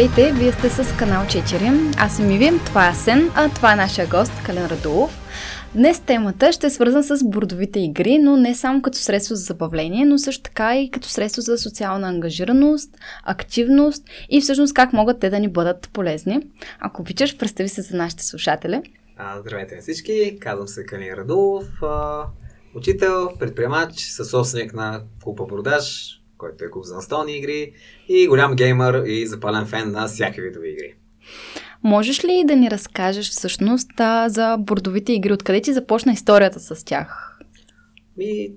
Здравейте, вие сте с канал 4. Аз съм Иви, това е Асен, а това е нашия гост Кален Радулов. Днес темата ще е свързана с бордовите игри, но не само като средство за забавление, но също така и като средство за социална ангажираност, активност и всъщност как могат те да ни бъдат полезни. Ако обичаш, представи се за нашите слушатели. А, здравейте на всички, казвам се Калин Радулов, учител, предприемач, съсобственик на клуба Продаж, който е клуб за настолни игри и голям геймър и запален фен на всяки видови игри. Можеш ли да ни разкажеш всъщност а, за бордовите игри? Откъде ти започна историята с тях? Ми,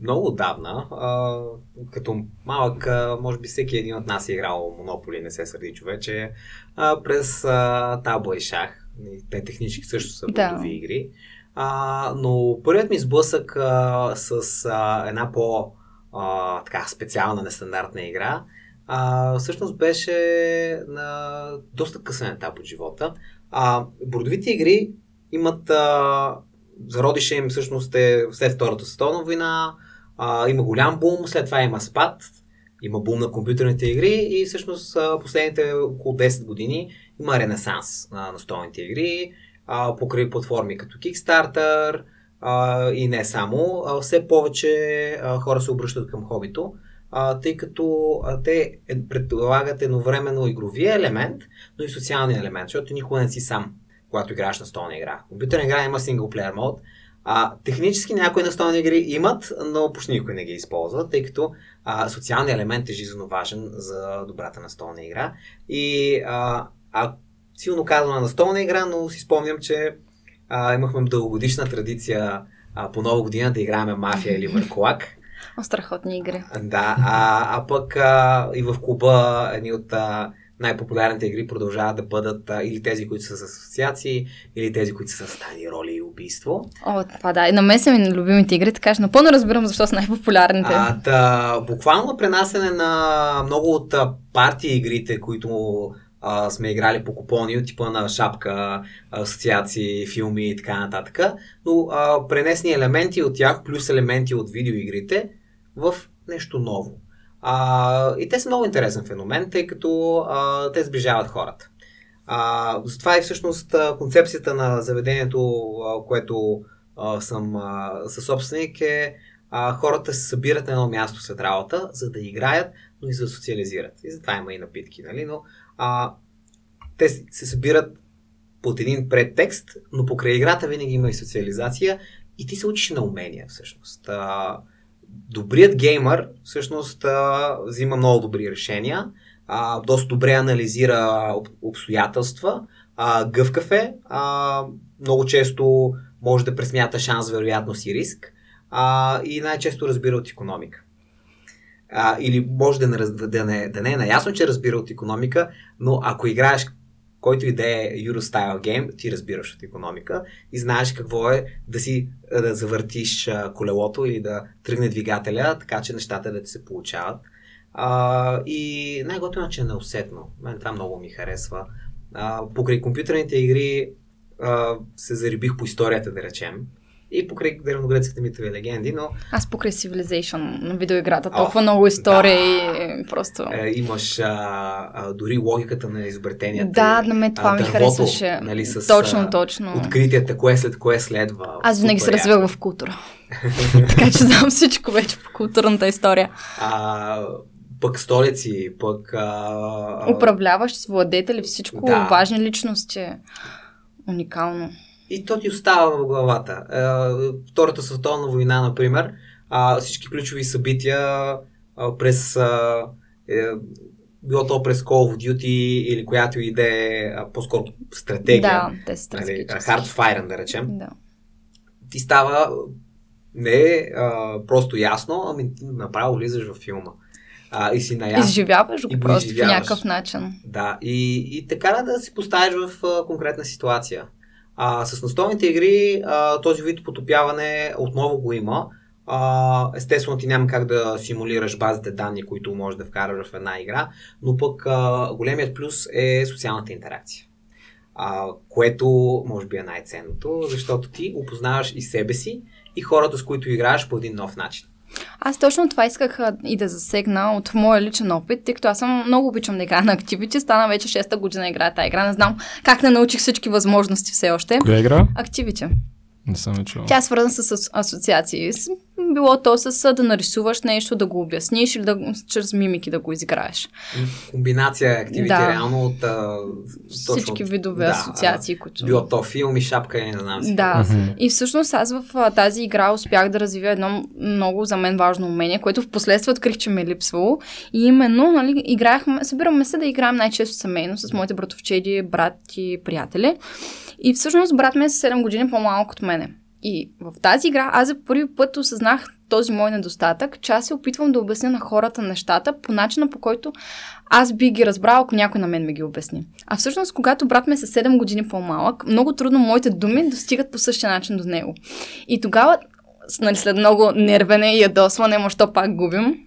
много отдавна. А, като малък, а, може би всеки един от нас е играл Монополи, не се сърди човече. А, през а, табла и шах. Те технически също са бордови да. игри. А, но първият ми сблъсък а, с а, една по- а, така специална, нестандартна игра, а, всъщност беше на доста късен етап от живота. А, бордовите игри имат а, зародише им всъщност е след Втората световна война, а, има голям бум, след това има спад, има бум на компютърните игри и всъщност последните около 10 години има ренесанс на настолните игри, а, покрай платформи като Kickstarter, а, и не само, а, все повече а, хора се обръщат към хобито, а, тъй като а, те е, предлагат едновременно игровия елемент, но и социалния елемент, защото никога не си сам, когато играеш на столна игра. Компютърна игра има синглплеер мод, а, технически някои настолни игри имат, но почти никой не ги използва, тъй като а, социалният елемент е жизненно важен за добрата настолна игра. И а, а, силно казвам настолна игра, но си спомням, че а, имахме дългогодишна традиция а, по нова година да играем мафия или върколак. Страхотни игри. Да, а, а пък а, и в клуба едни от а, най-популярните игри продължават да бъдат а, или тези, които са с асоциации, или тези, които са с тайни роли и убийство. О, това да. И на мен са ми любимите игри, така че напълно разбирам защо са най-популярните. А, да, буквално пренасене на много от партии игрите, които а, сме играли по купони от типа на шапка, асоциации, филми и така нататък, но а, пренесни елементи от тях, плюс елементи от видеоигрите в нещо ново. А, и те са много интересен феномен, тъй като а, те сближават хората. А, затова и всъщност концепцията на заведението, а, което а, съм а, съсобственик е а, хората се събират на едно място след работа, за да играят, но и за да социализират. И затова има и напитки, нали? Но а, те се събират под един предтекст, но покрай играта винаги има и социализация и ти се учиш на умения всъщност. А, добрият геймър всъщност а, взима много добри решения, а, доста добре анализира об, обстоятелства, а, гъвкав е, а, много често може да пресмята шанс, вероятност и риск а, и най-често разбира от економика а, или може да не, да, не, да не е наясно, че разбира от економика, но ако играеш който и да е Eurostyle гейм, ти разбираш от економика и знаеш какво е да си да завъртиш колелото или да тръгне двигателя, така че нещата да ти се получават. А, и най-готино, че е неусетно. Мен това много ми харесва. А, покрай компютърните игри а, се зарибих по историята, да речем и покрай древногрецките митови легенди, но... Аз покрай Civilization на видеоиграта, толкова О, много история да. и просто... Е, имаш а, а, дори логиката на изобретенията. Да, на мен това а, ми дървото, харесваше. Нали, с, точно, точно. Откритията, кое след кое следва. Аз винаги се развивах в култура. така че знам всичко вече по културната история. А, пък столици, пък... А... Управляващи, владетели, всичко да. важни личности. Уникално. И то ти остава в главата. Е, Втората световна война, например, всички ключови събития през е, било то през Call of Duty или която и да е по-скоро стратегия. Да, те са нали, Hard Fire, да речем. Да. Ти става не а, просто ясно, ами направо влизаш във филма. а, и си наясно. Изживяваш го просто изживяваш. по някакъв начин. Да, и, и така да се поставиш в а, конкретна ситуация. А, с настолните игри а, този вид потопяване отново го има. А, естествено ти няма как да симулираш базите данни, които можеш да вкараш в една игра, но пък а, големият плюс е социалната интеракция. А, което може би е най-ценното, защото ти опознаваш и себе си, и хората, с които играеш по един нов начин. Аз точно това исках и да засегна от моя личен опит, тъй като аз съм много обичам да играя на Activity. Стана вече 6-та година играя тази игра. Не знам как не научих всички възможности все още. Коя игра? Activity. Не съм чувал. Тя е свързана с ас- асоциации. Било то с да нарисуваш нещо, да го обясниш или да, чрез мимики да го изиграеш. Комбинация активити Да. реално от а, Всички от- видове да, асоциации, които... Било то филми, шапка и не знам си. Да. Мгм. И всъщност аз в а, тази игра успях да развия едно много за мен важно умение, което в последствие открих, че ми е липсвало. И именно, нали, играехме, събираме се да играем най-често семейно с моите братовчеди, брат и приятели. И всъщност брат ми е с 7 години по-малко от мене. И в тази игра аз за първи път осъзнах този мой недостатък, че аз се опитвам да обясня на хората нещата по начина по който аз би ги разбрал, ако някой на мен ми ги обясни. А всъщност, когато брат ми е с 7 години по-малък, много трудно моите думи достигат по същия начин до него. И тогава, нали, след много нервене и ядосване, може то пак губим,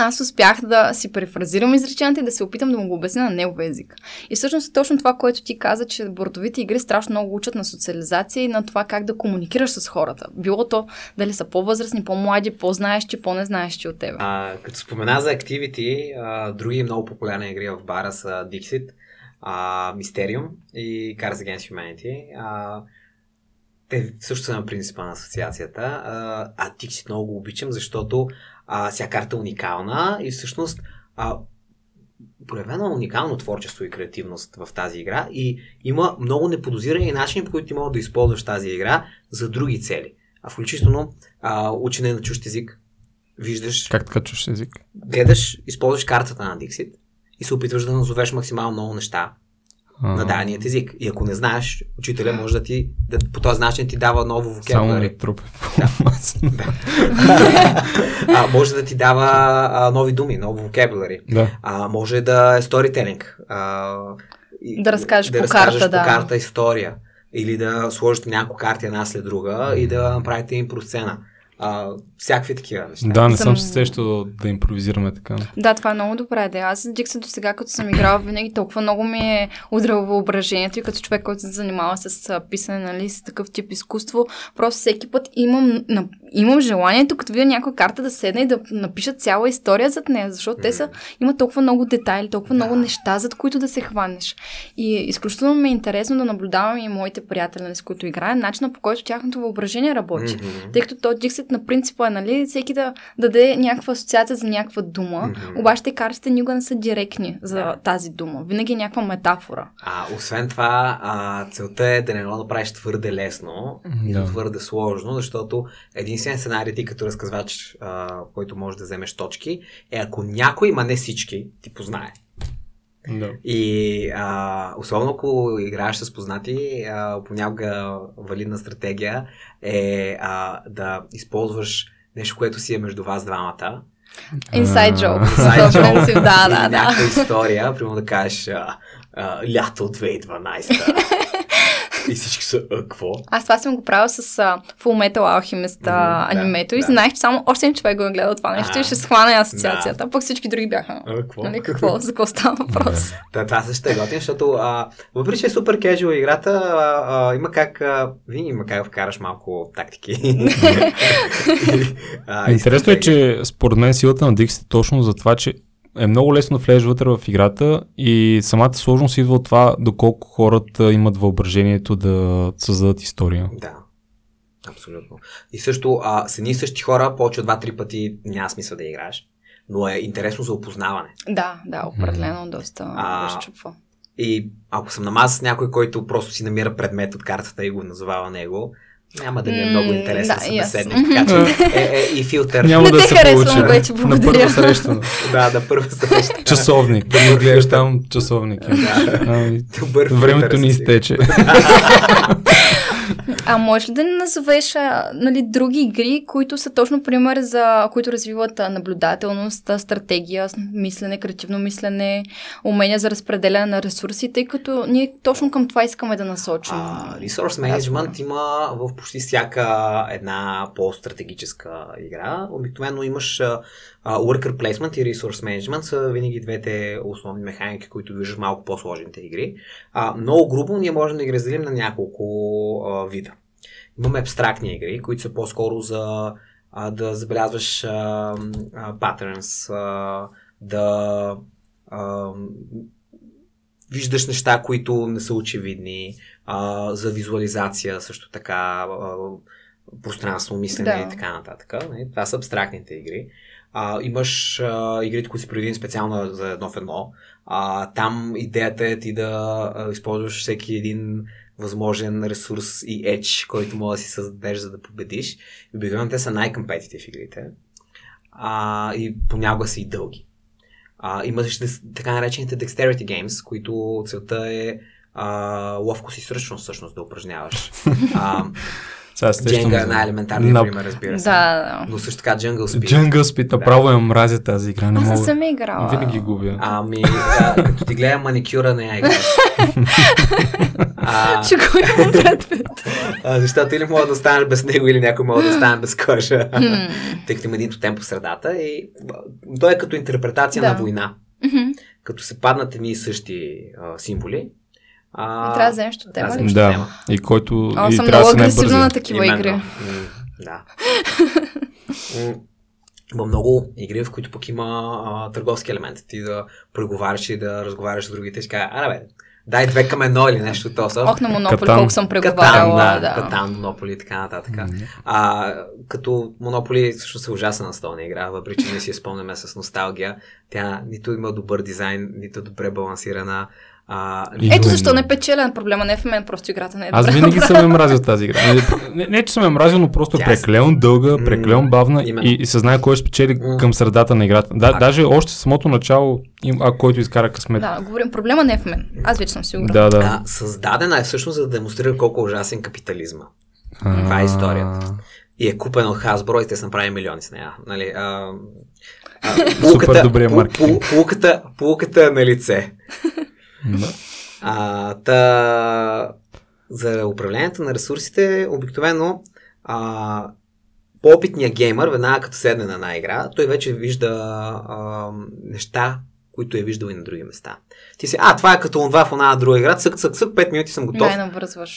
аз успях да си префразирам изреченията и да се опитам да му го обясня на негов език. И всъщност точно това, което ти каза, че бордовите игри страшно много учат на социализация и на това как да комуникираш с хората. Било то дали са по-възрастни, по-млади, по-знаещи, по-незнаещи от тебе. А, като спомена за Activity, а, други много популярни игри в бара са Dixit, а, Mysterium и Cards Against Humanity. А, те също са на принципа на асоциацията. А, а Dixit много го обичам, защото а, вся карта е уникална и всъщност а, проявено е уникално творчество и креативност в тази игра и има много неподозирани начини, по които ти могат да използваш тази игра за други цели. А включително а, учене на чужд език. Виждаш Как така чуш език? гледаш, използваш картата на Dixit и се опитваш да назовеш максимално много неща А, на даденият език. И ако не знаеш, учителя може да ти, да, по този начин ти дава ново Само вокабуляри. да трупе. Да. а, може да ти дава а, нови думи, ново вокабуляри. Да. А, може да е сторителинг. А, и- Да разкажеш да по разкажеш карта, по да. карта история. Или да сложите няколко карти една след друга и да направите импросцена. А, всякакви такива неща. Да, не Съм- съм се сещал да импровизираме така. Да, това е много добра идея. Аз Dixit до сега, като съм играла, винаги толкова много ми е удрало въображението и като човек, който се занимава с писане, нали, с такъв тип изкуство, просто всеки път имам, на, имам желанието, като видя някоя карта да седна и да напиша цяла история зад нея, защото те са, има толкова много детайли, толкова много неща, зад които да се хванеш. И изключително ми е интересно да наблюдавам и моите приятели, нали, с които играя, начина по който тяхното въображение работи. Тъй като то Dixit на принципа е, нали, всеки да даде някаква асоциация за някаква дума, обаче те картите никога не са директни за тази дума. Винаги е някаква метафора. А, освен това, а, целта е да не го направиш твърде лесно и Да. твърде сложно, защото единствен сценарий ти като разказвач, а, който може да вземеш точки, е ако някой, ма не всички, ти познае. Да. И а, особено ако играеш с познати, а, понякога валидна стратегия е а, да използваш нещо, което си е между вас двамата. Inside joke. Inside joke принцип, да, да, да. някаква история, примерно да кажеш а, а, лято 2012 и всички са, а, какво? Аз това съм го правила с uh, Full Metal Alchemist Мгм, uh, да, анимето и да. знаех, че само още един човек го е гледал това нещо А, и ще схване асоциацията. Пък всички други бяха. А, какво? Нали, какво? За какво става въпрос? Та, това също е готин, защото а, въпреки, че е супер кежуал играта, а, а, има как, а, винаги има как да вкараш малко тактики. А, Интересно е, че според мен силата на Dixit е точно за това, че е много лесно да влезеш вътре в играта и самата сложност идва от това доколко хората имат въображението да създадат история. Да, абсолютно. И също а, с едни и същи хора, повече от 2-3 пъти няма смисъл да играеш. Но е интересно за опознаване. Да, да, определено доста А, разчупва. И ако съм намаз с някой, който просто си намира предмет от картата и го назовава него, няма да ми е много интересен да, събеседник. Така че е, е, и филтър. Няма Не да те се харесвам вече, На благодаря. първа среща. Да, да първа среща. Часовник. Да ми гледаш там часовник. Ами, Добър Времето ни изтече. А може ли да назовеш нали, други игри, които са точно пример за, които развиват наблюдателност, стратегия, мислене, креативно мислене, умения за разпределяне на ресурси, тъй като ние точно към това искаме да насочим. Resource Management има в почти всяка една по-стратегическа игра. Обикновено имаш Worker Placement и Resource Management са винаги двете основни механики, които виждаш малко по-сложните игри. А, много грубо ние можем да ги разделим на няколко а, вида. Имаме абстрактни игри, които са по-скоро за а, да забелязваш а, а, patterns, а, да а, виждаш неща, които не са очевидни, а, за визуализация също така, а, пространство, мислене Да. и така нататък. Не? Това са абстрактните игри. А, имаш а, игрите, които са предвидени специално за едно в едно. А, там идеята е ти да а, използваш всеки един възможен ресурс и edge, който може да си създадеш, за да победиш. И обикновено те са най-компетитив игрите. А, и понякога са и дълги. А, имаш така наречените Dexterity Games, които целта е а, ловкост и сръчност всъщност да упражняваш. А, Сега Jenga е най-елементарният На- пример, разбира се. Да, да. Но също така Jungle Speed. Jungle Speed, направо я мразя тази игра. Не Аз не мога. съм играла. Винаги губя. Ами, а, като ти гледам маникюра, не я играеш. а, Ще го имам предвид. защото или мога да останеш без него, или някой може да остане без кожа. Тъй като има един тотем по средата. И той е като интерпретация Да. на война. Като се паднат едни и същи а, символи. А, И трябва да вземеш тотема трябва да Да, тема. и който Аз и съм трябва много агресивна на такива Именно. игри. М, да. Има много игри, в които пък има а, търговски елемент. Ти да преговаряш и да разговаряш с другите и си кажа, аре бе, дай две към едно или нещо от този. Ох, на Монополи, Катан. колко съм Катан, преговаряла. да, да. Катан, Монополи и така нататък. А, като Монополи също се ужасна настолна игра, въпреки че не си я спомняме с носталгия. Тя нито има добър дизайн, нито добре балансирана. А, Ето Именно. защо не печеля. Проблема не е в мен, просто играта не е Аз добре винаги съм я мразил тази игра. Не, не, не, че съм я мразил, но просто Тя е- прекалено дълга, М, прекалено бавна именно. и, и се знае кой ще спечели М. към средата на играта. Да, Факт. даже още в самото начало, им, а който изкара късмет. Да, говорим, проблема не е в мен. Аз вече съм сигурна. да. да. а, създадена е всъщност за да демонстрира колко ужасен капитализма. Това е историята. И е купен от Hasbro и те са направили милиони с нея. Нали, а, а, добрия пу- маркетинг. пу- Полуката, полуката е на лице. А, та, за управлението на ресурсите, обикновено а, по-опитният геймър, веднага като седне на една игра, той вече вижда а, неща, които е виждал и на други места. Ти си, а, това е като това в една друга игра, цък, цък, цък, 5 минути съм готов.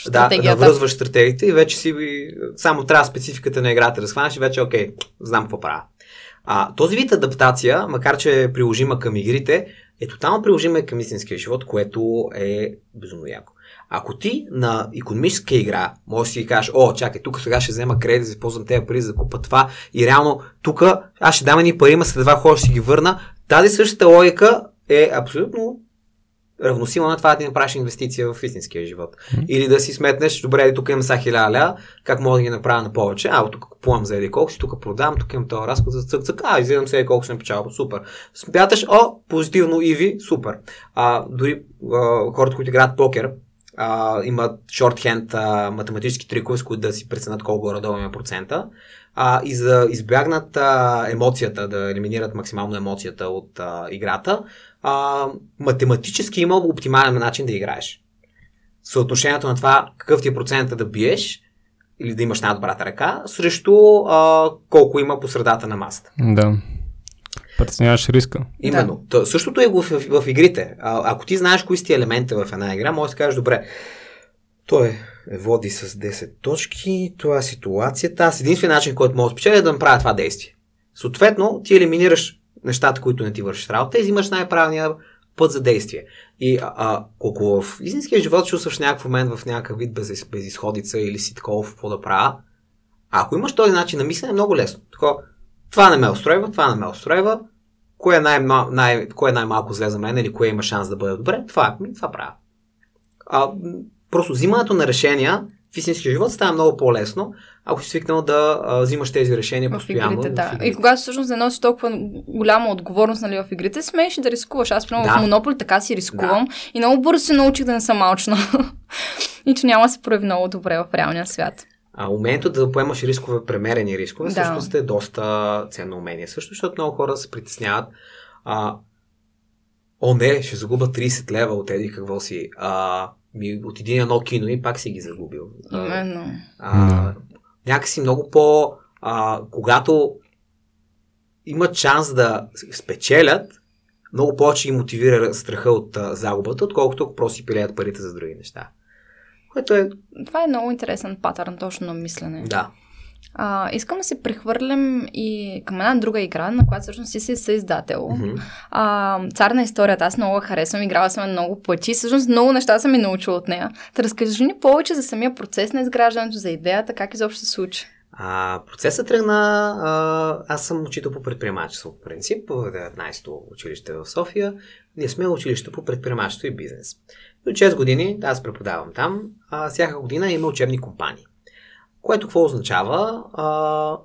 Да, стратегията. да връзваш стратегиите и вече си само трябва спецификата на играта да схванеш и вече окей, знам какво правя. А, този вид адаптация, макар че е приложима към игрите, е тотално приложима към истинския живот, което е безумно яко. Ако ти на економическа игра можеш да си кажеш, о, чакай, тук сега ще взема кредит, да използвам тези пари за да купа това и реално тук аз ще дам едни пари, ма след два хора ще ги върна, тази същата логика е абсолютно равносилна на това да ти направиш инвестиция в истинския живот. Или да си сметнеш, добре, тук имам са хиляда ля, как мога да ги направя на повече? А, тук купувам за еди колко си, тук продавам, тук имам този разход за цък, цък, а, изгледам се еди колко съм печалба, супер. Смяташ, о, позитивно Иви, супер. А, дори а, хората, които играят покер, а, имат шортхенд а, математически трикове, с които да си преценят колко горе-долу има процента. А, и за да избягнат а, емоцията, да елиминират максимално емоцията от а, играта, а, математически има оптимален начин да играеш. Съотношението на това какъв ти е процента да биеш или да имаш най-добрата ръка, срещу а, колко има по средата на масата. да. Преценяваш риска. Именно. Да. Същото е в, в, в игрите. А, ако ти знаеш кои са ти елемента в една игра, можеш да кажеш, добре, той е води с 10 точки, това е ситуацията. Аз единствен начин, който мога да спечеля е да направя това действие. Съответно, ти елиминираш нещата, които не ти вършиш работа и взимаш най-правилния път за действие. И а, а, колко в истинския живот чувстваш някакъв момент в някакъв вид без, безисходица или си такова какво да правя, ако имаш този начин на мислене, е много лесно. Тако, това не ме устройва, това не ме устройва, кое е, най- най- кое е най-малко зле за мен или кое има шанс да бъде добре, това, ми, това правя. А, просто взимането на решения в истинския живот става много по-лесно, ако си свикнал да а, взимаш тези решения В постоянно. игрите, да. в игрите. И когато всъщност не носиш толкова голяма отговорност нали, в игрите, смееш да рискуваш. Аз, примерно, Да. в Монополи така си рискувам и много бързо се научих да не съм малчна. и че няма да се прояви много добре в реалния свят. А умението да поемаш рискове, премерени рискове, Да. всъщност е доста ценно умение. Също, защото много хора се притесняват. А, о, не, ще загуба 30 лева от еди какво си. А, ми, от един едно кино и пак си ги загубил. Именно. а, някакси много по... А, когато имат шанс да спечелят, много повече ги мотивира страха от а, загубата, отколкото ако просто си пилеят парите за други неща. Което е, Това е много интересен патърн точно на мислене. да, А, искам да се прехвърлям и към една друга игра, на която всъщност ти си съиздател. Мгм. А, цар на историята. Аз много харесвам, играла съм много пъти. Всъщност много неща съм и научила от нея. Да разкажи ни повече за самия процес на изграждането, за идеята, как изобщо се случи. А, процесът тръгна. А, аз съм учител по предприемачество, по принцип, в 19-то училище в София. Ние сме училище по предприемачество и бизнес. До 6 години аз преподавам там. А, всяка година има учебни компании. Което какво означава? А,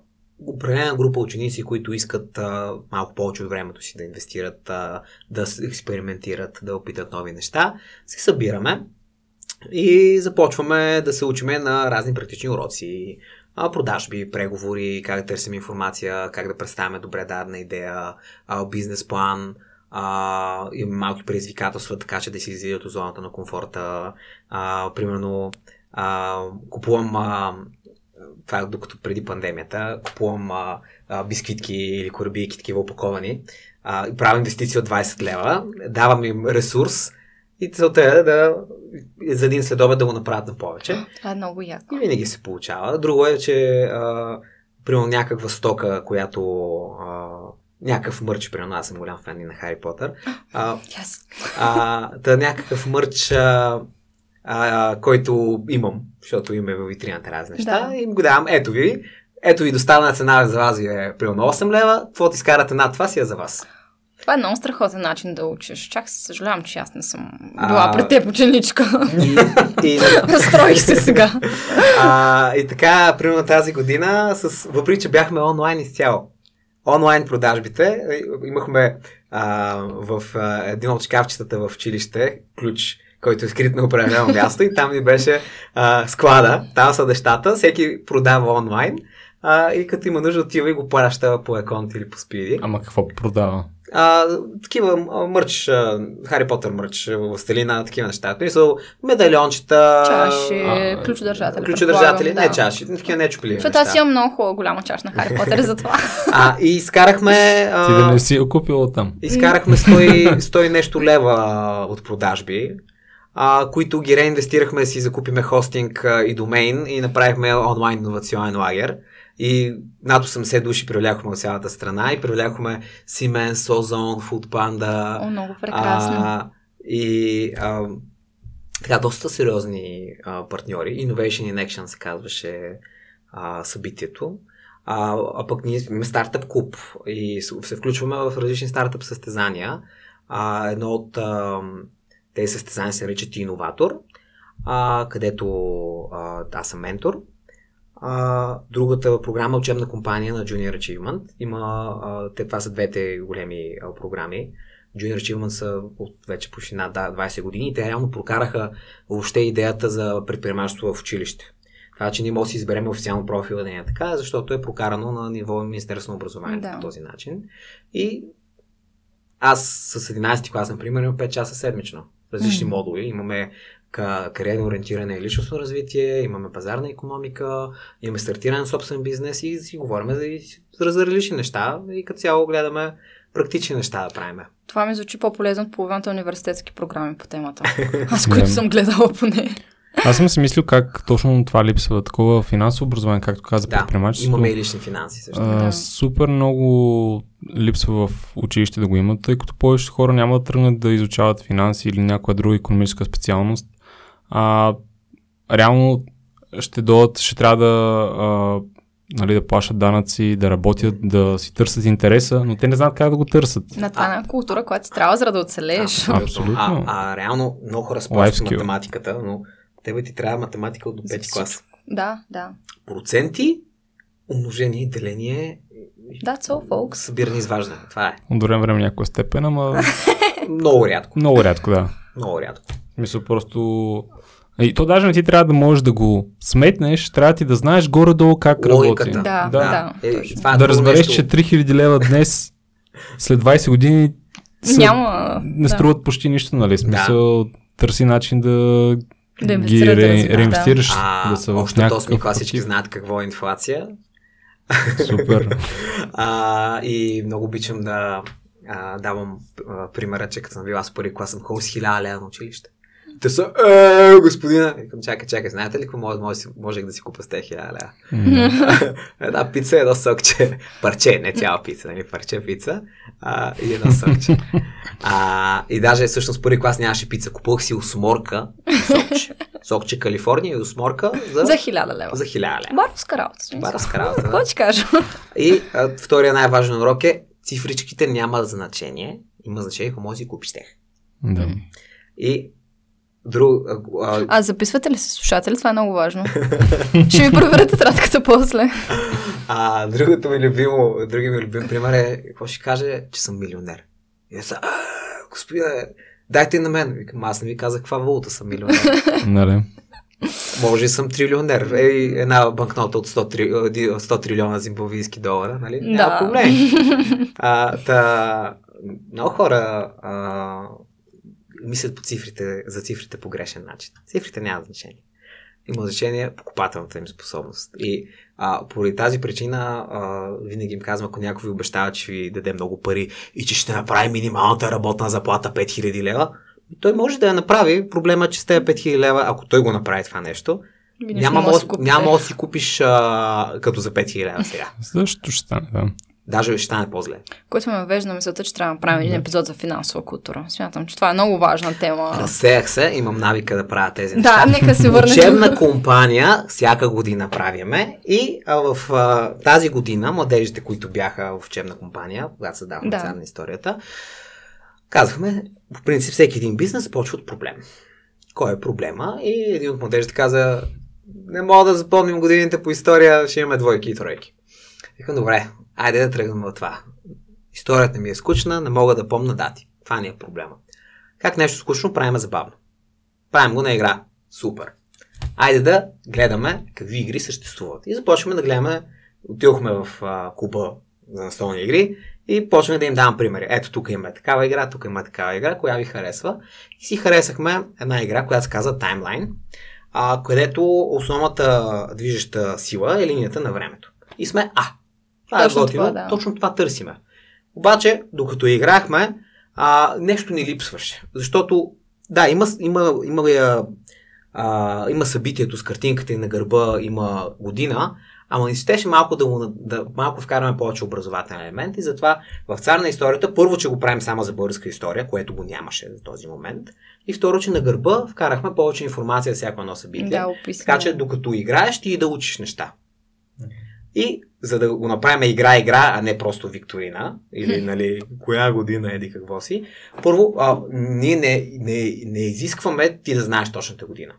определена група ученици, които искат а, малко повече от времето си да инвестират, а, да експериментират, да опитат нови неща, се събираме и започваме да се учиме на разни практични уроци, продажби, преговори, как да търсим информация, как да представяме добре дадена идея, бизнес план, а, имаме малки предизвикателства, така че да си излизат от зоната на комфорта. А, примерно, а, купувам а, това е докато преди пандемията, купувам а, а, бисквитки или корабийки, такива опаковани, а, и правя инвестиция от 20 лева, давам им ресурс и целта е да за един следобед да го направят на повече. Това е много яко. И винаги се получава. Друго е, че а, примерно някаква стока, която а, някакъв мърч, примерно аз съм голям фен и на Хари Потър, а, Yes. а, да някакъв мърч, а, а, който имам, защото имаме във витрината разни неща, Да. и им го давам, ето ви, ето ви доставена цена за вас ви е примерно 8 лева, какво ти скарате над това си е за вас. Това е много страхотен начин да учиш. Чак се съжалявам, че аз не съм А, била пред теб ученичка. И, Разстроих се сега. А, и така, примерно тази година, с, въпреки че бяхме онлайн изцяло, онлайн продажбите, имахме а, в а, един от шкафчетата в училище ключ, който е скрит на определено място и там ни беше а, склада, там са нещата, всеки продава онлайн а, и като има нужда отива и го плаща по аконт или по спиди. Ама какво продава? А, такива мърч, а, Хари Потър мърч, Властелина, такива неща. Мисъл, медальончета, Чаши, а, ключодържатели. ключодържатели, не чаши, такива не чупливи Защото аз имам много хубава голяма чаш на Хари Потър за това. А, и изкарахме... А, Ти да не си я купила там. Изкарахме 100, 100 и нещо лева от продажби, а, които ги реинвестирахме да си закупиме хостинг а, и домейн и направихме онлайн инновационен лагер. И над 80 души привлякохме от цялата страна и привлякохме Siemens, Ozone, Foodpanda. О, много прекрасно. А, и а, така, доста сериозни а, партньори. Innovation in Action се казваше а, събитието. А, а пък ние имаме стартъп клуб и се включваме в различни стартъп състезания. А, едно от а, тези състезания се нарича Ти иноватор, а, където а, аз съм ментор. А, другата програма е учебна компания на Junior Achievement. Има, а, те, това са двете големи а, програми. Junior Achievement са от вече почти над да, 20 години и те реално прокараха въобще идеята за предприемачество в училище. Това, че ние може да си изберем официално профила да не е така, защото е прокарано на ниво Министерство на образованието Да. по този начин. И аз с 11 клас, например, имам 5 часа седмично. Различни Мгм. модули. Имаме ка- кариерно ориентиране и личностно развитие, имаме пазарна економика, имаме стартиране на собствен бизнес и си говорим за, за, различни неща и като цяло гледаме практични неща да правим. Това ми звучи по-полезно от половината университетски програми по темата. Аз, които съм гледала поне. Аз съм си мислил как точно това липсва. Такова финансово образование, както каза Да, предприемачеството. имаме и лични финанси също. А, Да. Супер много липсва в училище да го имат, тъй като повечето хора няма да тръгнат да изучават финанси или някоя друга економическа специалност. А, реално ще дойдат, ще трябва да, а, нали, да плащат данъци, да работят, да си търсят интереса, но те не знаят как да го търсят. На това е култура, която трябва за да оцелееш. Абсолютно. А, а реално много хора спорят математиката, но тебе ти трябва математика от до 5 За клас. Да, да. Проценти, умножение и деление, That's all, folks. събиране изваждане. Това е. От време време някоя степен, ама Много рядко. много рядко, да. Много рядко. Смисъл просто И то даже не ти трябва да можеш да го сметнеш, трябва ти да знаеш горе-долу как Логиката. работи. Да, Да. да. Е, това е Да разбереш, нещо. че 3000 лева днес, след 20 години, са, Няма. не да. струват почти нищо, нали? Смисъл, търси начин да, Да ги ре, да. реинвестираш, А, да са в общо някакъв осми клас всички актив. знаят какво е инфлация. Супер. А, и много обичам да а, давам а, примера, че като съм бил аз първи клас, съм ходил с 1000 лева на училище. Те са, е, господина. Викам, чакай, чакай, знаете ли какво може, може, можех да си купа с 1000 лева? М, Една пица едно сокче. Парче, не цяла пица, нали? Парче пица а, и едно сокче. А, и даже всъщност първи клас нямаше пица. Купувах си осморка сокче. Сокче Калифорния и осморка за, За хиляда лева. за 1000 лева. Баровска работа. Баровска работа. Какво ти кажа? И а, втория най-важен урок е цифричките няма значение. Има значение, ако може да си купиш тях. Да. И друг... А, а, А записвате ли се слушатели? Това е много важно. Ще ми проверя тетрадката после. а, другото ми любимо, други ми любим пример е, какво ще каже, че съм милионер. И аз, са, «А, господине, дайте на мен. Викам, аз не ви казах каква валута съм милионер. Нали? Може и съм трилионер. Е, една банкнота от 100, три, 100 трилиона зимбавийски долара, нали? Няма Да. проблем. А, та, много хора а, мислят по цифрите, за цифрите по грешен начин. Цифрите нямат значение. Има значение покупателната им способност. И а, поради тази причина а, винаги им казвам, ако някой ви обещава, че ви даде много пари и че ще направи минималната работна заплата 5000 лева, той може да я направи. Проблема е, че с тези 5000 лева, ако той го направи това нещо, няма да си купиш а, като за 5000 лева сега. Също ще стане, да. Даже ще стане по-зле. Което ме навежда на мисълта, че трябва да направим един епизод за финансова култура. Смятам, че това е много важна тема. Разсеях се, имам навика да правя тези неща. Да, нека се върнем. Учебна компания всяка година правиме и а, в а, тази година младежите, които бяха в учебна компания, когато създавахме Да. да. на историята, казахме, по принцип всеки един бизнес почва от проблем. Кой е проблема? И един от младежите каза, не мога да запомним годините по история, ще имаме двойки и тройки. Викам, добре, айде да тръгнем от това. Историята ми е скучна, не мога да помня дати. Това ни е проблема. Как нещо скучно правим забавно? Правим го на игра. Супер. Айде да гледаме какви игри съществуват. И започваме да гледаме. Отидохме в а, клуба за настолни игри и почваме да им давам примери. Ето тук има такава игра, тук има такава игра, коя ви харесва. И си харесахме една игра, която се казва Timeline, а, където основната движеща сила е линията на времето. И сме, а, това Точно е готино, това, да. точно това търсиме. Обаче, докато играхме, а, нещо ни липсваше. Защото, да, има, има, има, има, а, има събитието с картинката и на гърба, има година, ама ни щеше малко да, го, да малко вкараме повече образователен елемент и затова в цар на историята, първо, че го правим само за българска история, което го нямаше в този момент, и второ, че на гърба вкарахме повече информация за всяко едно събитие. Да, описано. Така че докато играеш, ти и да учиш неща. И за да го направим игра-игра, а не просто викторина, или нали, коя година еди какво си, първо, а, ние не, не, не изискваме ти да знаеш точната година,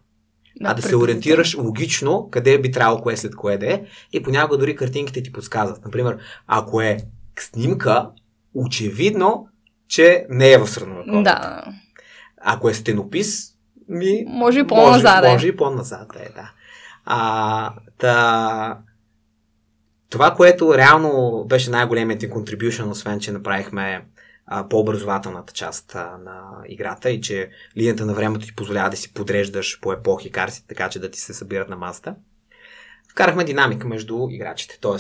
а да се ориентираш логично къде би трябвало кое след кое да е и понякога дори картинките ти подсказват. Например, ако е снимка, очевидно, че не е в средновековието. Да. Ако е стенопис, ми... Може и по-назад, Може, може и по-назад, е, да. А, та... Това, което реално беше най-големият ни contribution, освен, че направихме а, по-образователната част а, на играта и че линията на времето ти позволява да си подреждаш по епохи картите, така че да ти се събират на масата. Вкарахме динамика между играчите, т.е.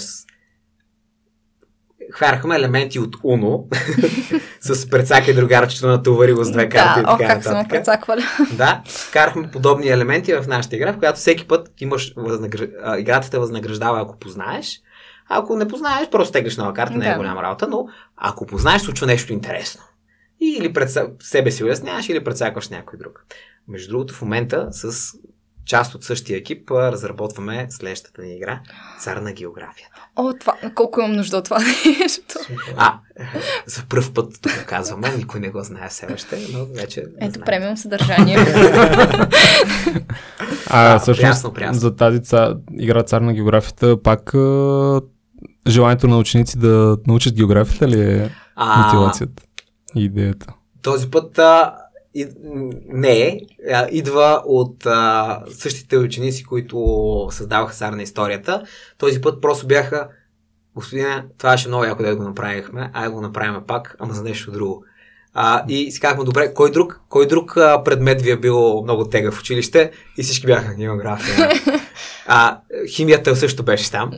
Хварахме елементи от Уно с прецака и другарчето на товари с две карти Да, и о, така как съм нататък. прецаквали. Да, вкарахме подобни елементи в нашата игра, в която всеки път имаш възнагр... играта те възнаграждава, ако познаеш. Ако не познаеш, просто теглиш нова карта, не е Да. голяма работа, но ако познаеш, случва нещо интересно. И или пред се- себе си уясняваш, или прецакваш някой друг. Между другото, в момента с част от същия екип разработваме следващата ни игра Цар на географията. О, това, колко имам нужда от това нещо. А, за първ път тук казваме, никой не го знае все още, но вече. Ето, премиум съдържание. А, всъщност, прясно, прясно. за тази ца... игра цар на географията, пак. Желанието на ученици да научат географията ли е А, мотивацията и идеята? Този път а, и, не, а, идва от а, същите ученици, които създаваха сар на историята. Този път просто бяха господине, това ще много яко да го направихме, ай го направим пак, ама за нещо друго. А, и си казахме, добре, кой друг, кой друг а, предмет ви е бил много тега в училище? И всички бяха география. А, химията също беше там.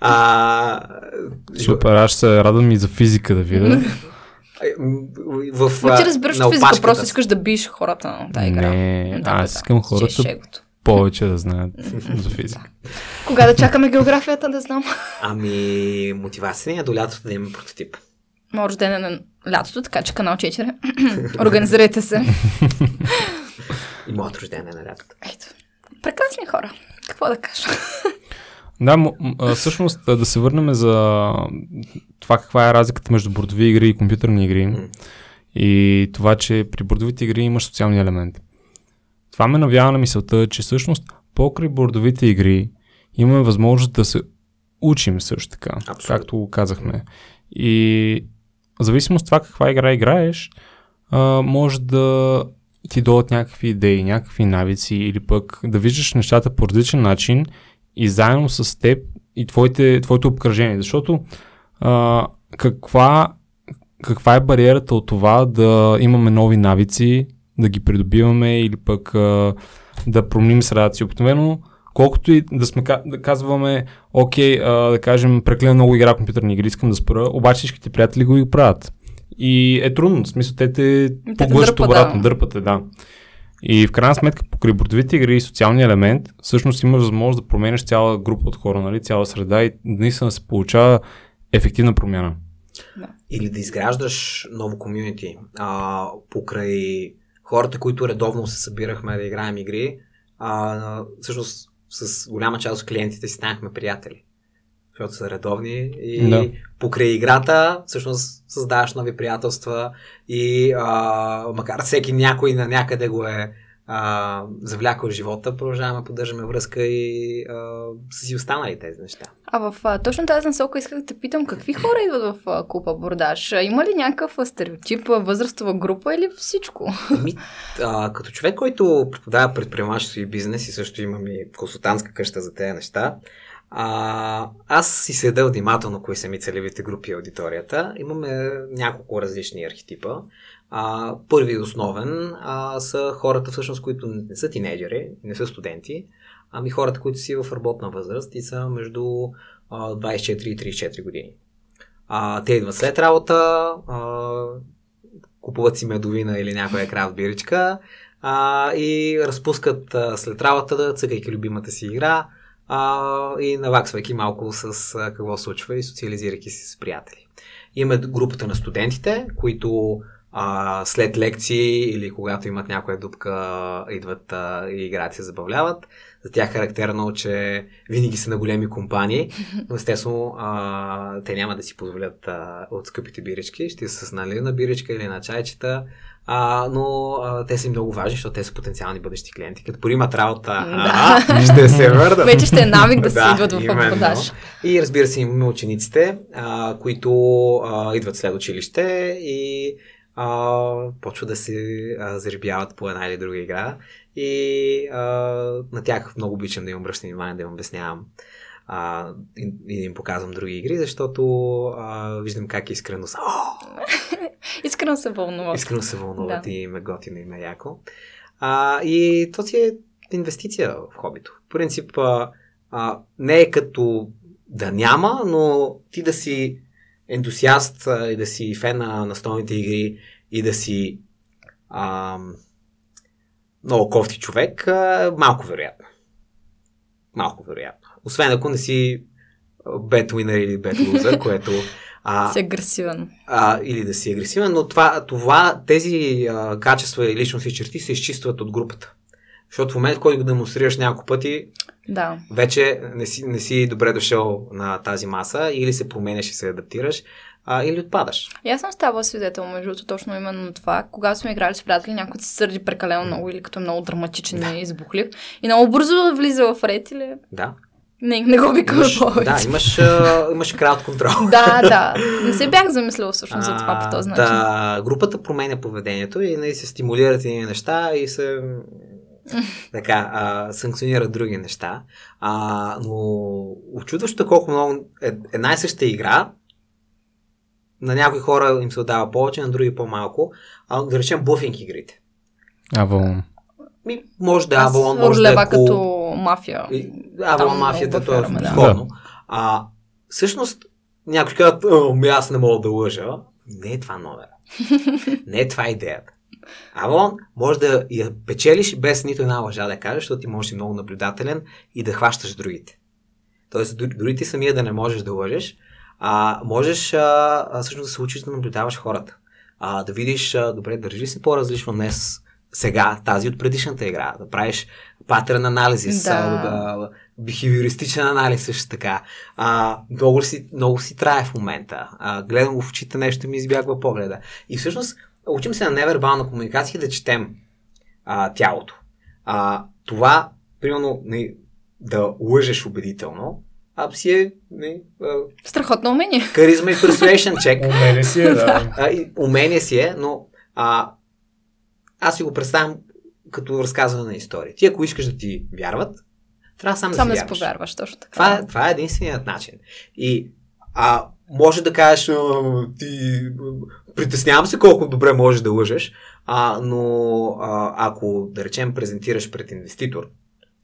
А, Супер, аз се радвам и за физика да видя. в, Но ти разбираш на физика, просто искаш да биеш хората на тази игра. Не, Да, аз да, искам да. хората е повече да знаят за физика. Кога да чакаме географията, да знам. Ами, мотивация ни е до лятото да имаме прототип. Моят рожден е на лятото, така че канал 4. Организирайте се. И моят рожден е на лятото. Ето. Прекрасни хора. Какво да кажа? Да, м- а, всъщност да се върнем за това каква е разликата между бордови игри и компютърни игри. И това, че при бордовите игри имаш социални елементи. Това ме навява на мисълта, че всъщност покрай бордовите игри имаме възможност да се учим също така, Абсолютно. както го казахме. И в зависимост от това каква игра играеш, а, може да ти дадат някакви идеи, някакви навици или пък да виждаш нещата по различен начин и заедно с теб и твоите, твоето обкръжение. Защото а, каква, каква е бариерата от това да имаме нови навици, да ги придобиваме или пък а, да променим средата си. Обикновено, колкото и да сме да казваме, окей, а, да кажем, преклено много игра компютърни игри, искам да спра, обаче всичките приятели го и правят. И е трудно, в смисъл те те те поглъщат обратно, да. дърпате, да. И в крайна сметка, покрай бордовите игри и социалния елемент, всъщност имаш възможност да променяш цяла група от хора, нали, цяла среда и наистина се получава ефективна промяна. Или да изграждаш ново комюнити. А, покрай хората, които редовно се събирахме да играем игри, а, всъщност с голяма част от клиентите си станахме приятели. Защото са редовни и Да. покрай играта всъщност създаваш нови приятелства и а, макар всеки някой на някъде го е а, завлякал живота, продължаваме да поддържаме връзка и а, са си останали тези неща. А в а, точно тази насока исках да те питам, какви хора идват в а, клуба Бордаш? Има ли някакъв стереотип, възрастова група или всичко? Ми, а, като човек, който преподава предприемачество и бизнес и също имам и консултантска къща за тези неща, а, аз си следя внимателно кои са ми целевите групи и аудиторията. Имаме няколко различни архетипа. А, първи и основен а, са хората, всъщност, които не са тинейджери, не са студенти, ами хората, които си в работна възраст и са между а, 24 и 34 години. А, те идват след работа, а, купуват си медовина или някоя крафт биричка а, и разпускат а, след работа, цъкайки любимата си игра а, и наваксвайки малко с а, какво случва и социализирайки се с приятели. Имаме групата на студентите, които а, след лекции или когато имат някоя дупка, идват а, и играят и се забавляват. За тях е характерно, че винаги са на големи компании, но естествено а, те няма да си позволят а, от скъпите бирички, ще са с нали, на биричка или на чайчета, а, но а, те са много важни, защото те са потенциални бъдещи клиенти. Като поримат работа, Да. а, ще се върнат. Вече ще е навик да Да, идват в. Бордаш. И разбира се, имаме учениците, а, които а, идват след училище и а, почват да се а, заребяват по една или друга игра. И а, на тях много обичам да им обръщам внимание, да им обяснявам а, и, и да им показвам други игри, защото а, виждам как искрено са. Искрено се вълнувам. искрено се вълнуват Да. и ме готино и ме яко. А, и то си е инвестиция в хобито. В принцип, а, а, не е като да няма, но ти да си ентусиаст а, и да си фен на настолните игри и да си а, много кофти човек, а, малко вероятно. Малко вероятно. Освен ако не си бет winner или бет лузър, което а, Си агресивен. а, или да си агресивен, но това, това тези а, качества и личностни черти се изчистват от групата. Защото в момент, в който го демонстрираш няколко пъти, Да. вече не си, не си добре дошъл на тази маса, или се променяш и се адаптираш, а, или отпадаш. И аз съм ставала свидетел, между другото, точно именно на това. Когато сме играли с приятели, някой се сърди прекалено много или като е много драматичен и избухлив. И много бързо влиза в ред или... Да. Не, не го викам повече. да, имаш, а, имаш крауд контрол. да, да. Не се бях замислила всъщност за това по този начин. Да, групата променя поведението и нали, се стимулират едни неща и се така, а, санкционират други неща. А, но очудващо е колко много е, една и съща игра на някои хора им се отдава повече, на други по-малко. А, да речем буфинг игрите. Авалон. Ми, може да е Авалон, може да е кул. като мафия. Авалон мафията, то е бъфераме, да. сходно. А, всъщност, някои казват, ами аз не мога да лъжа. Не е това номер. не е това идеята. Авалон може да я печелиш без нито една лъжа да кажеш, защото ти можеш да си много наблюдателен и да хващаш другите. Тоест, дори, ти самия да не можеш да лъжеш, а, можеш а, а, всъщност да се учиш да наблюдаваш хората. А, да видиш, а, добре, държи се по-различно днес, сега, тази от предишната игра, да правиш патерн анализис, Да. а, бихевиористичен анализ също така. А, много, си, много си трае в момента. А, гледам го в очите, нещо ми избягва погледа. И всъщност учим се на невербална комуникация да четем а, тялото. А, това, примерно, не, да лъжеш убедително, а си е не, а, Страхотно умение. харизма и persuasion check. Умение си е, да. А, и умение си е, но а, аз си го представям като разказване на история. Ти, ако искаш да ти вярват, трябва сам да Сам си да си вярваш. повярваш, точно така. Това, е- това е единственият начин. И а, може да кажеш, ти притеснявам се колко добре можеш да лъжеш, а, но а, ако, да речем, презентираш пред инвеститор,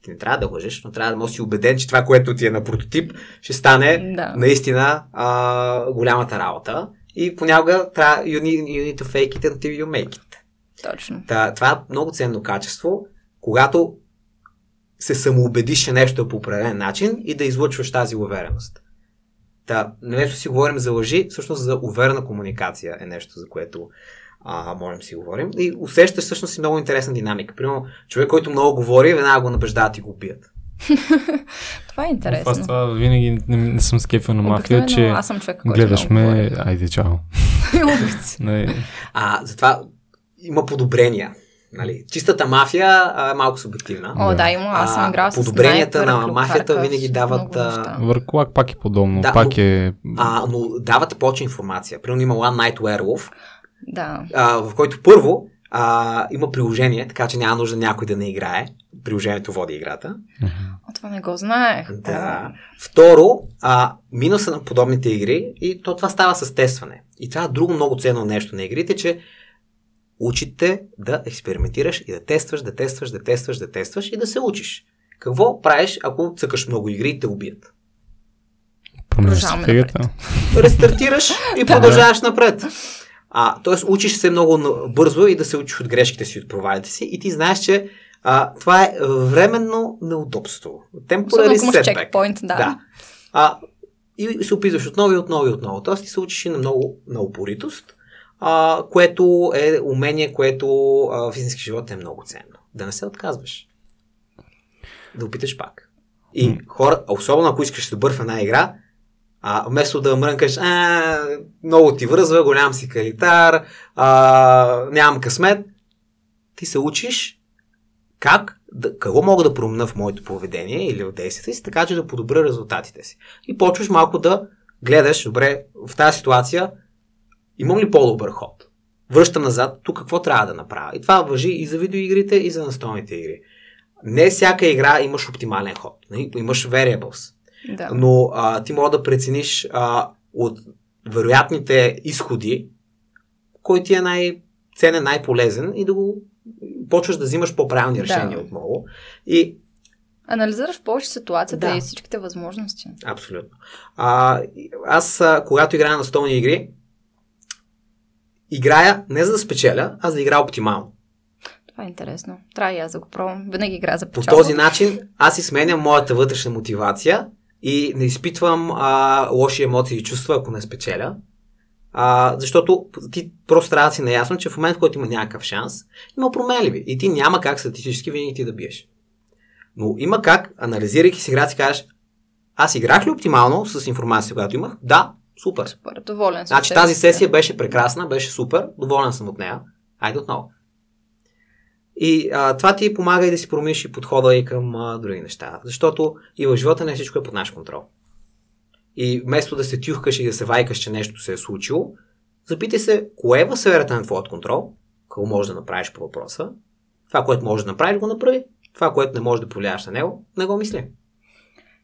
ти не трябва да лъжеш, но трябва да можеш да си убеден, че това, което ти е на прототип, ще стане Да. наистина а, голямата работа. И понякога трябва you need, you need to fake it until you make it. Точно. Та, това е много ценно качество, когато се самоубедиш, че нещо е по определен начин и да излъчваш тази увереност. Та, нещо си говорим за лъжи, всъщност за уверена комуникация е нещо, за което а, можем да си говорим. И усещаш всъщност и много интересна динамика. Примерно, човек, който много говори, веднага го набеждават и го убият. Това е Аз интересно. това винаги не, не съм скефен на мафия, че аз съм човек, който гледаш ме, говори. айде чао. А, затова има подобрения. Нали? Чистата мафия а, е малко субективна. О, да, има. Аз съм А, играла с подобренията на мафията винаги дават. Върклак пак е подобно. Да, пак но- е... А, но давате повече информация. Примерно има One Night Werewolf, Да. а, в който първо а, има приложение, така че няма нужда някой да не играе. Приложението води играта. О, това не го знаех. Да. Второ, а, минуса на подобните игри, и то това става с тестване. И това е друго много ценно нещо на игрите, че учите да експериментираш и да тестваш, да тестваш, да тестваш, да тестваш и да се учиш. Какво правиш, ако цъкаш много игри и те убият? Стратегията. Рестартираш и продължаваш напред. А, тоест, учиш се много бързо и да се учиш от грешките си, от провалите си и ти знаеш, че а, това е временно неудобство. Temporary setback. да. да. А, и се опитваш отново и отново и отново. Тоест ти се учиш и на много на упоритост, а, което е умение, което а, в истински живот е много ценно. Да не се отказваш. Да опиташ пак. И хора, особено ако искаш добър в една игра, а, вместо да мрънкаш, а, много ти връзва, голям си калитар, а, нямам късмет, ти се учиш как, да, какво мога да променя в моето поведение или в действията си, така че да подобря резултатите си. И почваш малко да гледаш, добре, в тази ситуация имам ли по-добър ход? Връщам назад, тук какво трябва да направя? И това въжи и за видеоигрите, и за настолните игри. Не всяка игра имаш оптимален ход. нали? Имаш variables. да. Но а, ти мога да прецениш а, от вероятните изходи, кой ти е най-ценен, най-полезен и да го почваш да взимаш по-правилни Да. решения отново. И Анализираш повече ситуацията Да. и всичките възможности. Абсолютно. А, аз, когато играя на столни игри, играя не за да спечеля, а за да играя оптимално. Това е интересно. Трябва и аз да го пробвам. Винаги игра за По печалба. този начин аз си сменям моята вътрешна мотивация и не изпитвам а, лоши емоции и чувства, ако не спечеля. А, защото ти просто трябва да си наясно, че в момент, в който има някакъв шанс, има променливи. И ти няма как статистически винаги ти да биеш. Но има как, анализирайки си играта, си кажеш, аз играх ли оптимално с информация, която имах? Да, супер. Супер, доволен съм. Значи тази си. сесия беше прекрасна, беше супер, доволен съм от нея. Айде отново. И а, това ти помага и да си промениш и подхода и към а, други неща. Защото и в живота не всичко е под наш контрол. И вместо да се тюхкаш и да се вайкаш, че нещо се е случило, запитай се, кое е в сферата на твоят контрол, какво можеш да направиш по въпроса. Това, което можеш да направиш, го направи. Това, което не можеш да повлияеш на него, не го мисли.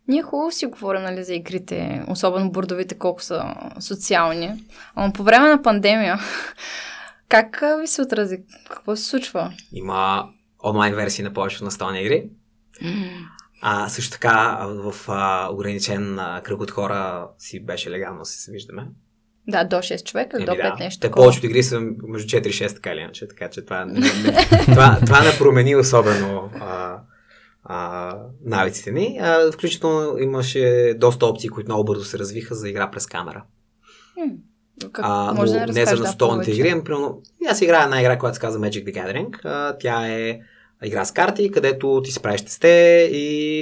Ние хубаво си говорим нали, за игрите, особено бордовите, колко са социални. Ама по време на пандемия, как ви се отрази? Какво се случва? Има онлайн версии на повечето настолни игри. А също така в а, ограничен а, кръг от хора си беше легално се виждаме. Да, до 6 човека до 5 да. нещо. Те повечето игри са между 4 и 6 така или иначе, така че това не, не, това, това не промени особено а, а, навиците ни. А, включително имаше доста опции, които много бързо се развиха за игра през камера. Как, а, може но да не за настолните игри. Примерно, аз играя една игра, която се казва Magic the Gathering. А, тя е игра с карти, където ти си правиш тесте и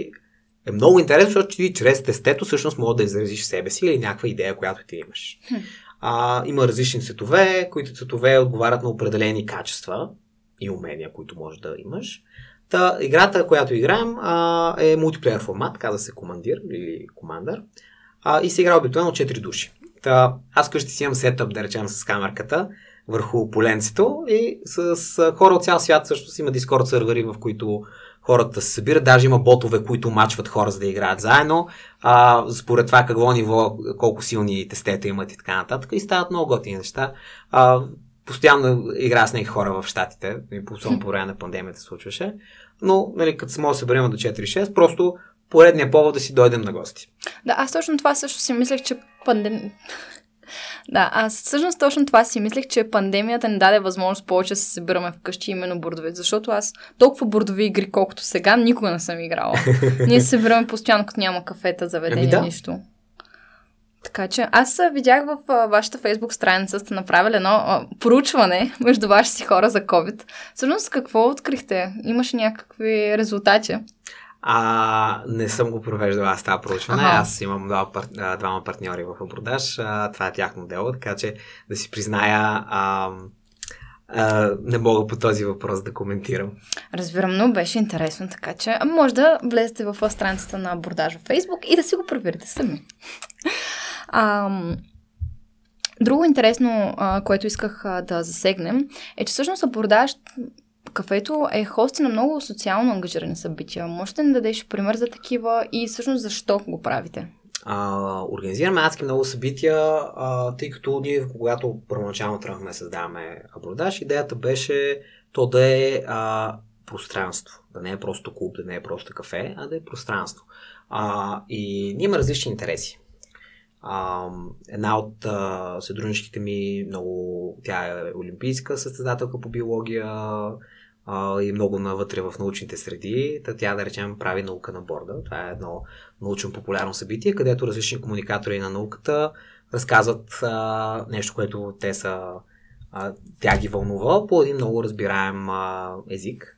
е много интересно, защото ти чрез тестето всъщност мога да изразиш себе си или някаква идея, която ти имаш. А, има различни цветове, които цветове отговарят на определени качества и умения, които можеш да имаш. Та, играта, която играем, а, е мултиплеер формат, казва се командир или командър. А, и се игра обикновено 4 души. Та, аз къщи си имам сетъп, да речем, с камерката върху поленцето и с, с хора от цял свят също си има дискорд сървъри, в които хората се събират. Даже има ботове, които мачват хора, за да играят заедно. А, според това какво ниво, колко силни тестета имат и така нататък. И стават много готини неща. А, постоянно игра с някакви хора в Штатите, особено по време на пандемията случваше. Но, нали, като се може да съберем до 4-6, просто поредния повод да си дойдем на гости. Да, аз точно това също си мислех, че пандем... Да, аз всъщност точно това си мислех, че пандемията ни даде възможност повече да се събираме вкъщи именно бордови, защото аз толкова бордови игри, колкото сега, никога не съм играла. Ние се събираме постоянно, като няма кафета, заведения, ами да. нищо. Така че аз видях в а, вашата фейсбук страница сте направили едно а, проучване между ваши си хора за COVID. Всъщност какво открихте? Имаше някакви резултати? А, не съм го провеждал аз това проучване. Ага. Аз имам два, пар... двама партньори в продаж. А, това е тяхно дело, така че да си призная, а, а, не мога по този въпрос да коментирам. Разбирам, но беше интересно, така че може да влезете в страницата на абордаж в Facebook и да си го проверите сами. А, друго интересно, а, което исках а, да засегнем, е, че всъщност абордаж кафето е хости на много социално ангажирани събития. Можете да дадеш пример за такива и всъщност защо го правите? А, организираме адски много събития, а, тъй като ние, когато първоначално тръгнахме да създаваме абордаж, идеята беше то да е а, пространство. Да не е просто клуб, да не е просто кафе, а да е пространство. А, и ние имаме различни интереси. Една от а, сътрудничките ми, много, тя е олимпийска състезателка по биология а, и много навътре в научните среди. Та тя, да речем, прави наука на борда. Това е едно научно популярно събитие, където различни комуникатори на науката разказват а, нещо, което те са а, тя ги вълнува по един много разбираем а, език.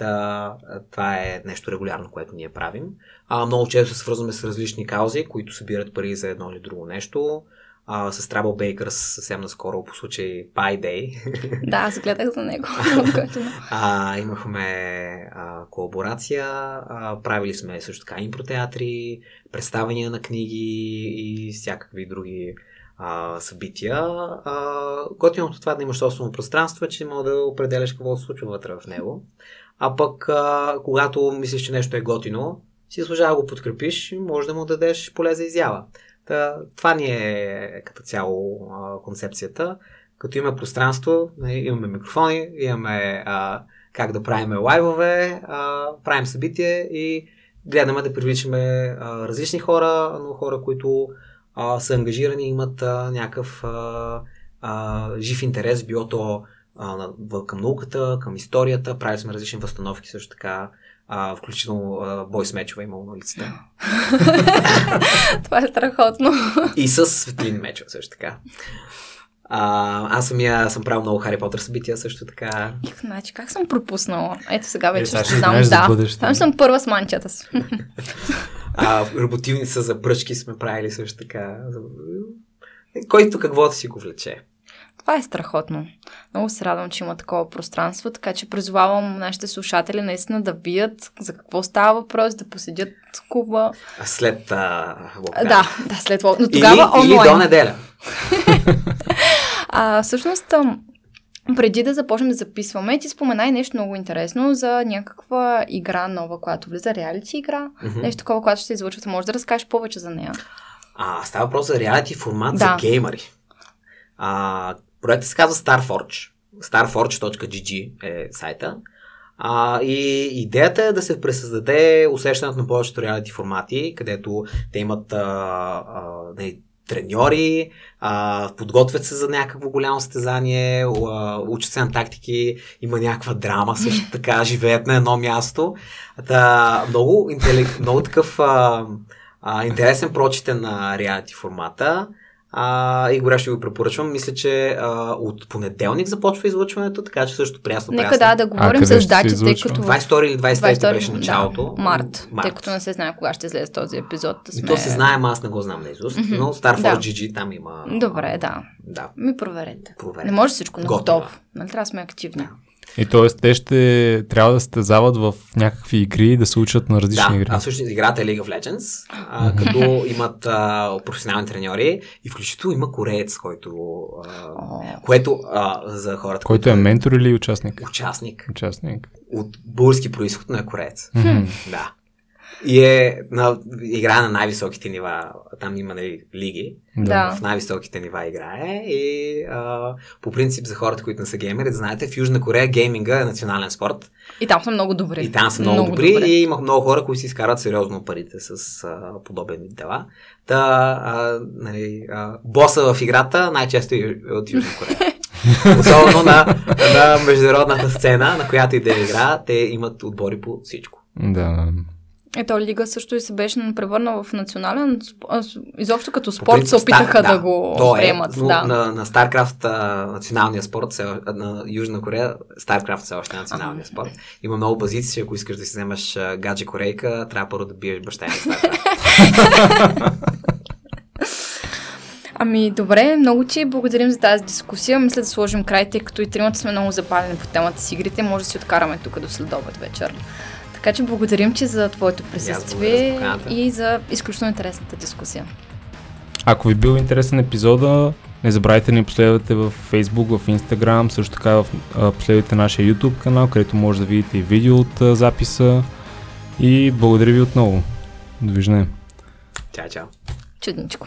Та, това е нещо регулярно, което ние правим. А, много често се свързваме с различни каузи, които събират пари за едно или друго нещо. А, с Trouble Bakers съвсем наскоро по случай Pie Day. Да, аз гледах за него. а, имахме а, колаборация, а, правили сме също така импротеатри, представения на книги и всякакви други а, събития. А, готиното това да имаш собствено пространство е, че мога да определяш какво се случва вътре в него. А пък, а, когато мислиш, че нещо е готино, си служава го подкрепиш и може да му дадеш поле за изява. Та, това ни е като цяло а, концепцията. Като имаме пространство, нали, имаме микрофони, имаме а, как да правим лайвове, а, правим събитие и гледаме да привличаме а, различни хора, но хора, които а, са ангажирани, имат а, някакъв а, а, жив интерес, било то а, към науката, към историята. Правили сме различни възстановки също така, а, включително бойс мечове имало на улицата. Това е страхотно. И с светлини мечове също така. А, аз самия съм правил много Хари Потър събития също така. Значи, как съм пропуснала? Ето сега вече е, ще знам, да. Там съм първа с манчата си. а, роботивница за пръчки сме правили също така. Който каквото си го влече. Това е страхотно. Много се радвам, че има такова пространство, така че призовавам нашите слушатели наистина да видят за какво става въпрос, да поседят клуба. След а, локдаун. Да, да, след лок- Но тогава или, онлайн. или до неделя. А, всъщност, преди да започнем да записваме, ти спомена и нещо много интересно за някаква игра нова, която влиза, реалити игра, Мгм. нещо такова, което ще се излъчва. Може да разкажеш повече за нея? А, става въпрос за реалити формат Да. за геймъри. А, проектът се казва Starforge. Starforge.gg е сайта. А, и идеята е да се пресъздаде усещането на повечето реалити формати, където те имат а, а, не, треньори, а, подготвят се за някакво голямо състезание, а, учат се на тактики, има някаква драма също така, живеят на едно място. Та, много, интелек... много такъв а, а, интересен прочите на реалити формата. А, и горещо ви препоръчвам. Мисля, че а, от понеделник започва излъчването, така че също прясно. Нека да, да говорим с ще датите, тъй като... 22 или 23 22 беше началото. Да, март, тъй като не се знае кога ще излезе този епизод. Да И сме... то се знае, ама аз не го знам наизуст, Мгм. но Starforge Да. GG там има... Добре, да. Да, Ми проверете. проверете. Не може всичко на Готово. готово. Нали трябва да сме активни. И т.е. те ще трябва да състезават в някакви игри, да се учат на различни Да, игри. а всъщност играта е League of Legends, а, като имат а, професионални треньори и включително има кореец, който, а, което а, за хората, Който е ментор или участник? участник Участник. от български происход, но е кореец. Да. И е на, играе на най-високите нива. Там има нали, лиги. Да. В най-високите нива играе. И а, по принцип за хората, които не са геймери, да знаете, в Южна Корея гейминга е национален спорт. И там са много добри. И там са много, добри. И има много хора, които си изкарват сериозно парите с а, подобен вид дела. Та, а, нали, а, боса в играта най-често е от Южна Корея. Особено на, на международната сцена, на която и да е игра, те имат отбори по всичко. Да. Ето Лига също и се беше превърнала в национален, изобщо като По спорт принцип, се опитаха Стар- да, го то е, приемат. но да. на, на StarCraft националния спорт, на Южна Корея, StarCraft все още е националния спорт. Има много базици, че ако искаш да си вземаш гадже корейка, трябва първо да биеш баща на StarCraft. Ами добре, много ти благодарим за тази дискусия. Мисля да сложим край, тъй като и тримата сме много запалени по темата с игрите. Може да си откараме тук до следобед вечер. Така че благодарим ти за твоето за присъствие и за изключително интересната дискусия. Ако ви бил интересен епизода, не забравяйте да ни последвате в Facebook, в Instagram, също така в, а, последвайте нашия YouTube канал, където може да видите и видео от а, записа. И благодаря ви отново. Довиждане. Чао, чао. Чудничко.